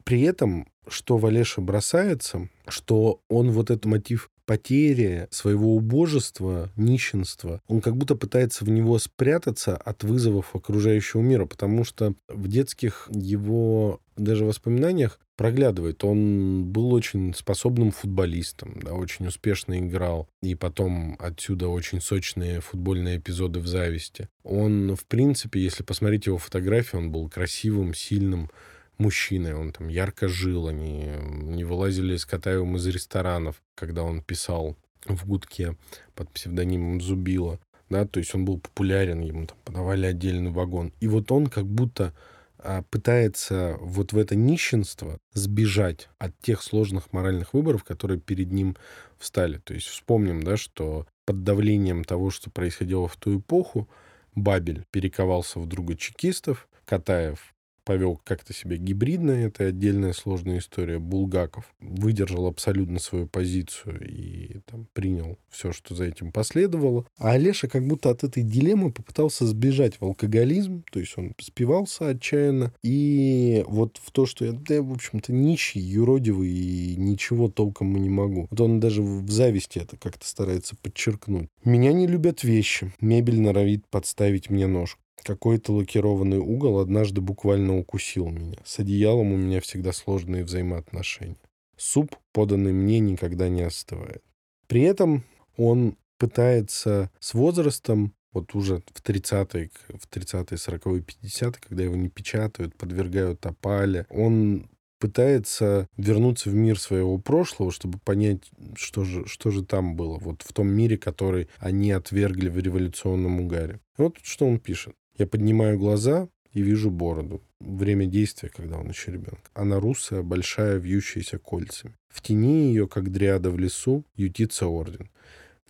При этом, что Валеша бросается, что он вот этот мотив потери своего убожества, нищенства, он как будто пытается в него спрятаться от вызовов окружающего мира, потому что в детских его даже воспоминаниях проглядывает. Он был очень способным футболистом, да, очень успешно играл. И потом отсюда очень сочные футбольные эпизоды в зависти. Он, в принципе, если посмотреть его фотографии, он был красивым, сильным, мужчиной, он там ярко жил, они не вылазили с Катаевым из ресторанов, когда он писал в гудке под псевдонимом Зубила, да, то есть он был популярен, ему там подавали отдельный вагон. И вот он как будто а, пытается вот в это нищенство сбежать от тех сложных моральных выборов, которые перед ним встали. То есть вспомним, да, что под давлением того, что происходило в ту эпоху, Бабель перековался в друга чекистов, Катаев повел как-то себя гибридно, это отдельная сложная история. Булгаков выдержал абсолютно свою позицию и там, принял все, что за этим последовало. А Олеша как будто от этой дилеммы попытался сбежать в алкоголизм, то есть он спивался отчаянно. И вот в то, что я, да, в общем-то, нищий, юродивый и ничего толком и не могу. Вот он даже в зависти это как-то старается подчеркнуть. Меня не любят вещи. Мебель норовит подставить мне ножку. Какой-то лакированный угол однажды буквально укусил меня. С одеялом у меня всегда сложные взаимоотношения. Суп, поданный мне, никогда не остывает. При этом он пытается с возрастом, вот уже в 30-е, в 30-е, 40-е, 50-е, когда его не печатают, подвергают опале, он пытается вернуться в мир своего прошлого, чтобы понять, что же, что же там было, вот в том мире, который они отвергли в революционном угаре. Вот что он пишет. Я поднимаю глаза и вижу бороду. Время действия, когда он еще ребенок. Она русая, большая, вьющаяся кольцами. В тени ее, как дриада в лесу, ютится орден.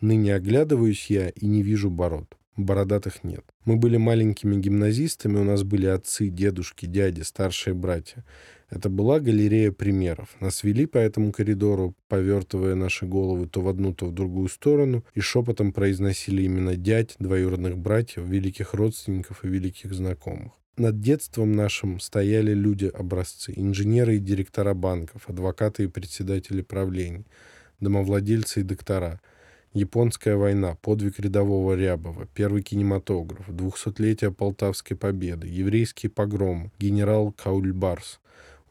Ныне оглядываюсь я и не вижу бород. Бородатых нет. Мы были маленькими гимназистами, у нас были отцы, дедушки, дяди, старшие братья. Это была галерея примеров. Нас вели по этому коридору, повертывая наши головы то в одну, то в другую сторону, и шепотом произносили имена дядь, двоюродных братьев, великих родственников и великих знакомых. Над детством нашим стояли люди-образцы, инженеры и директора банков, адвокаты и председатели правлений, домовладельцы и доктора – Японская война, подвиг рядового Рябова, первый кинематограф, двухсотлетие Полтавской победы, еврейские погромы, генерал Каульбарс,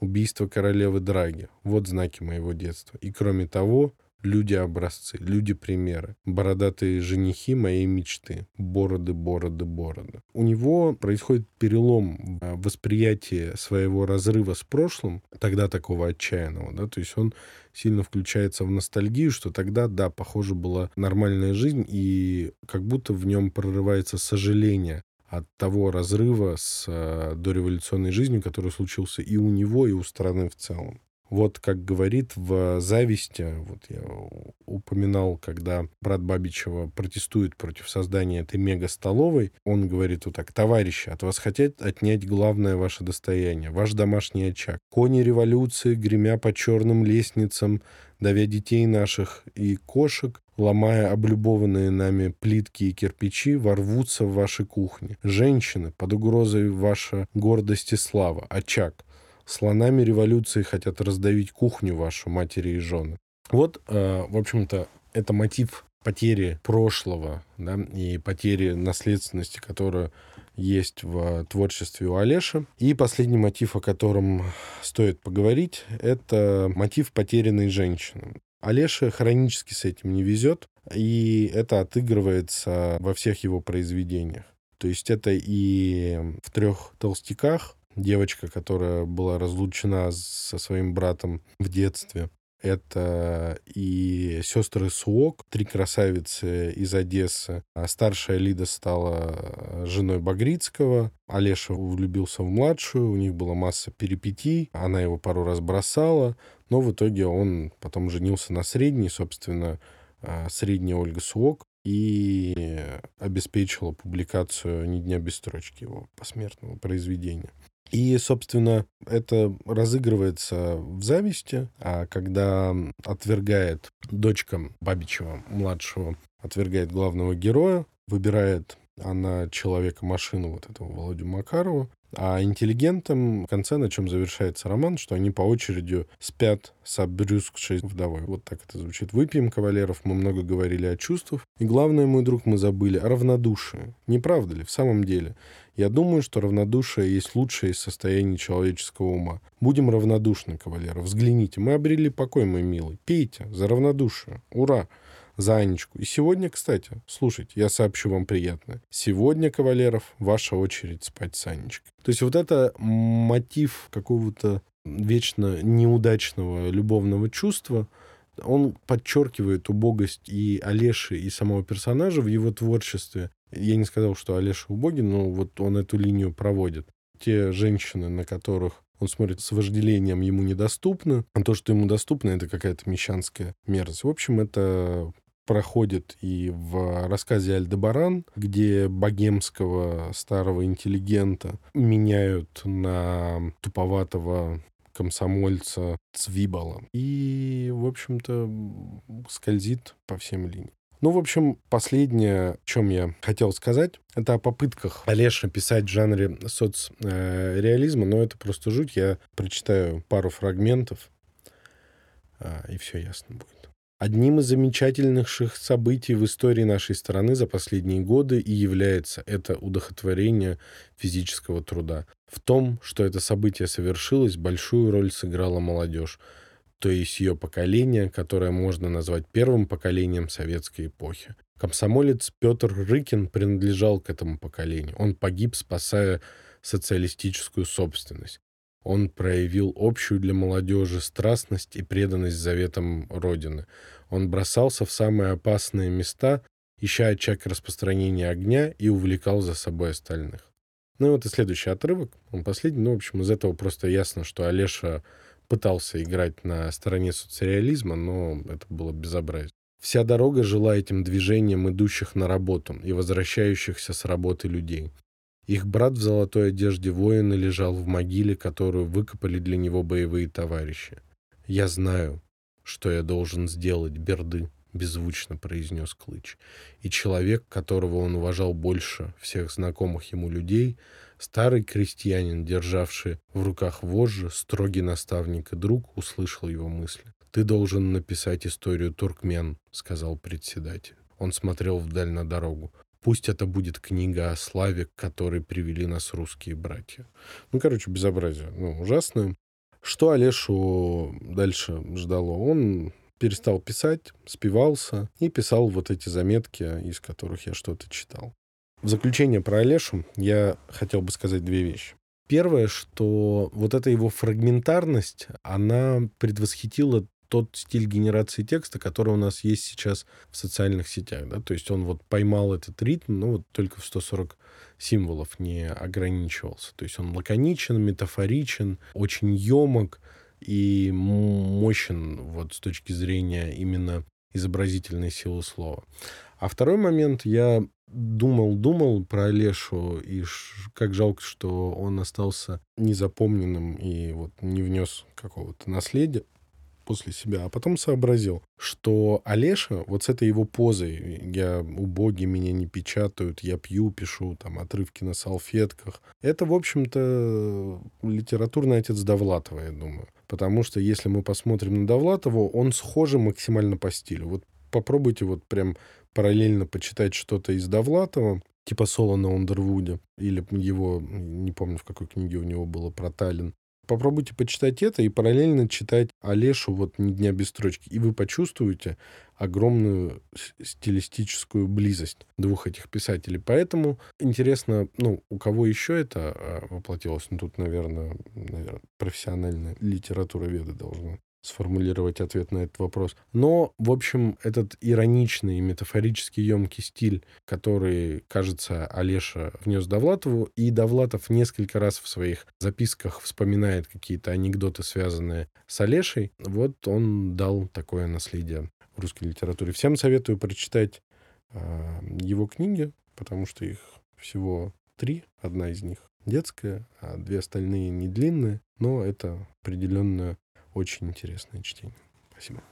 убийство королевы Драги. Вот знаки моего детства. И кроме того, люди-образцы, люди-примеры, бородатые женихи моей мечты, бороды, бороды, бороды. У него происходит перелом в восприятии своего разрыва с прошлым, тогда такого отчаянного, да, то есть он сильно включается в ностальгию, что тогда, да, похоже, была нормальная жизнь, и как будто в нем прорывается сожаление от того разрыва с э, дореволюционной жизнью, который случился и у него, и у страны в целом. Вот как говорит в «Зависти», вот я упоминал, когда брат Бабичева протестует против создания этой мега-столовой, он говорит вот так, «Товарищи, от вас хотят отнять главное ваше достояние, ваш домашний очаг. Кони революции, гремя по черным лестницам, давя детей наших и кошек, ломая облюбованные нами плитки и кирпичи, ворвутся в ваши кухни. Женщины, под угрозой ваша гордость и слава, очаг. Слонами революции хотят раздавить кухню вашу, матери и жены. Вот, э, в общем-то, это мотив потери прошлого да, и потери наследственности, которая есть в творчестве у Олеша. И последний мотив, о котором стоит поговорить, это мотив потерянной женщины. Олеша хронически с этим не везет, и это отыгрывается во всех его произведениях. То есть это и в трех толстяках, девочка, которая была разлучена со своим братом в детстве. Это и сестры Суок, три красавицы из Одессы. А старшая Лида стала женой Багрицкого. Олеша влюбился в младшую, у них была масса перипетий. Она его пару раз бросала, но в итоге он потом женился на средней, собственно, а, средняя Ольга Суок и обеспечила публикацию «Ни дня без строчки» его посмертного произведения. И, собственно, это разыгрывается в зависти, а когда отвергает дочка Бабичева, младшего, отвергает главного героя, выбирает она человека-машину вот этого Володю Макарова, а интеллигентам в конце, на чем завершается роман, что они по очереди спят с обрюзгшей вдовой. Вот так это звучит. Выпьем, кавалеров, мы много говорили о чувствах. И главное, мой друг, мы забыли о равнодушии. Не правда ли? В самом деле. Я думаю, что равнодушие есть лучшее из состояний человеческого ума. Будем равнодушны, кавалеров. Взгляните, мы обрели покой, мой милый. Пейте за равнодушие. Ура! За Анечку. И сегодня, кстати, слушайте, я сообщу вам приятное. Сегодня, кавалеров, ваша очередь спать с Анечкой. То есть вот это мотив какого-то вечно неудачного любовного чувства, он подчеркивает убогость и Олеши, и самого персонажа в его творчестве. Я не сказал, что Олеша убогий, но вот он эту линию проводит. Те женщины, на которых он смотрит с вожделением, ему недоступно. А то, что ему доступно, это какая-то мещанская мерзость. В общем, это проходит и в рассказе Альдебаран, где богемского старого интеллигента меняют на туповатого комсомольца Цвибала. И, в общем-то, скользит по всем линиям. Ну, в общем, последнее, о чем я хотел сказать, это о попытках Олеша писать в жанре соцреализма, но это просто жуть. Я прочитаю пару фрагментов, а, и все ясно будет. Одним из замечательных событий в истории нашей страны за последние годы и является это удохотворение физического труда. В том, что это событие совершилось, большую роль сыграла молодежь, то есть ее поколение, которое можно назвать первым поколением советской эпохи. Комсомолец Петр Рыкин принадлежал к этому поколению. Он погиб, спасая социалистическую собственность. Он проявил общую для молодежи страстность и преданность заветам Родины. Он бросался в самые опасные места, ища очаг распространения огня и увлекал за собой остальных. Ну и вот и следующий отрывок, он последний. Ну, в общем, из этого просто ясно, что Олеша пытался играть на стороне социализма, но это было безобразие. Вся дорога жила этим движением идущих на работу и возвращающихся с работы людей. Их брат в золотой одежде воина лежал в могиле, которую выкопали для него боевые товарищи. «Я знаю, что я должен сделать, Берды», — беззвучно произнес Клыч. И человек, которого он уважал больше всех знакомых ему людей, старый крестьянин, державший в руках вожжи, строгий наставник и друг, услышал его мысли. «Ты должен написать историю туркмен», — сказал председатель. Он смотрел вдаль на дорогу. Пусть это будет книга о славе, к которой привели нас русские братья. Ну, короче, безобразие. Ну, ужасное. Что Олешу дальше ждало? Он перестал писать, спивался и писал вот эти заметки, из которых я что-то читал. В заключение про Олешу я хотел бы сказать две вещи. Первое, что вот эта его фрагментарность, она предвосхитила тот стиль генерации текста, который у нас есть сейчас в социальных сетях. Да? То есть он вот поймал этот ритм, но вот только в 140 символов не ограничивался. То есть он лаконичен, метафоричен, очень емок, и мощен вот с точки зрения именно изобразительной силы слова. А второй момент, я думал-думал про Олешу, и как жалко, что он остался незапомненным и вот не внес какого-то наследия после себя, а потом сообразил, что Олеша, вот с этой его позой, я убоги меня не печатают, я пью, пишу там отрывки на салфетках, это, в общем-то, литературный отец Довлатова, я думаю. Потому что если мы посмотрим на Довлатова, он схожий максимально по стилю. Вот попробуйте вот прям параллельно почитать что-то из Довлатова, типа соло на Ундервуде, или его, не помню, в какой книге у него было про Таллин. Попробуйте почитать это и параллельно читать Олешу вот «Ни дня без строчки». И вы почувствуете огромную стилистическую близость двух этих писателей. Поэтому интересно, ну, у кого еще это а, воплотилось? Ну, тут, наверное, наверное профессиональная литература веды должна сформулировать ответ на этот вопрос. Но, в общем, этот ироничный, метафорически емкий стиль, который, кажется, Олеша внес Довлатову, и Довлатов несколько раз в своих записках вспоминает какие-то анекдоты, связанные с Олешей, вот он дал такое наследие в русской литературе. Всем советую прочитать э, его книги, потому что их всего три. Одна из них детская, а две остальные не длинные, но это определенно очень интересное чтение. Спасибо.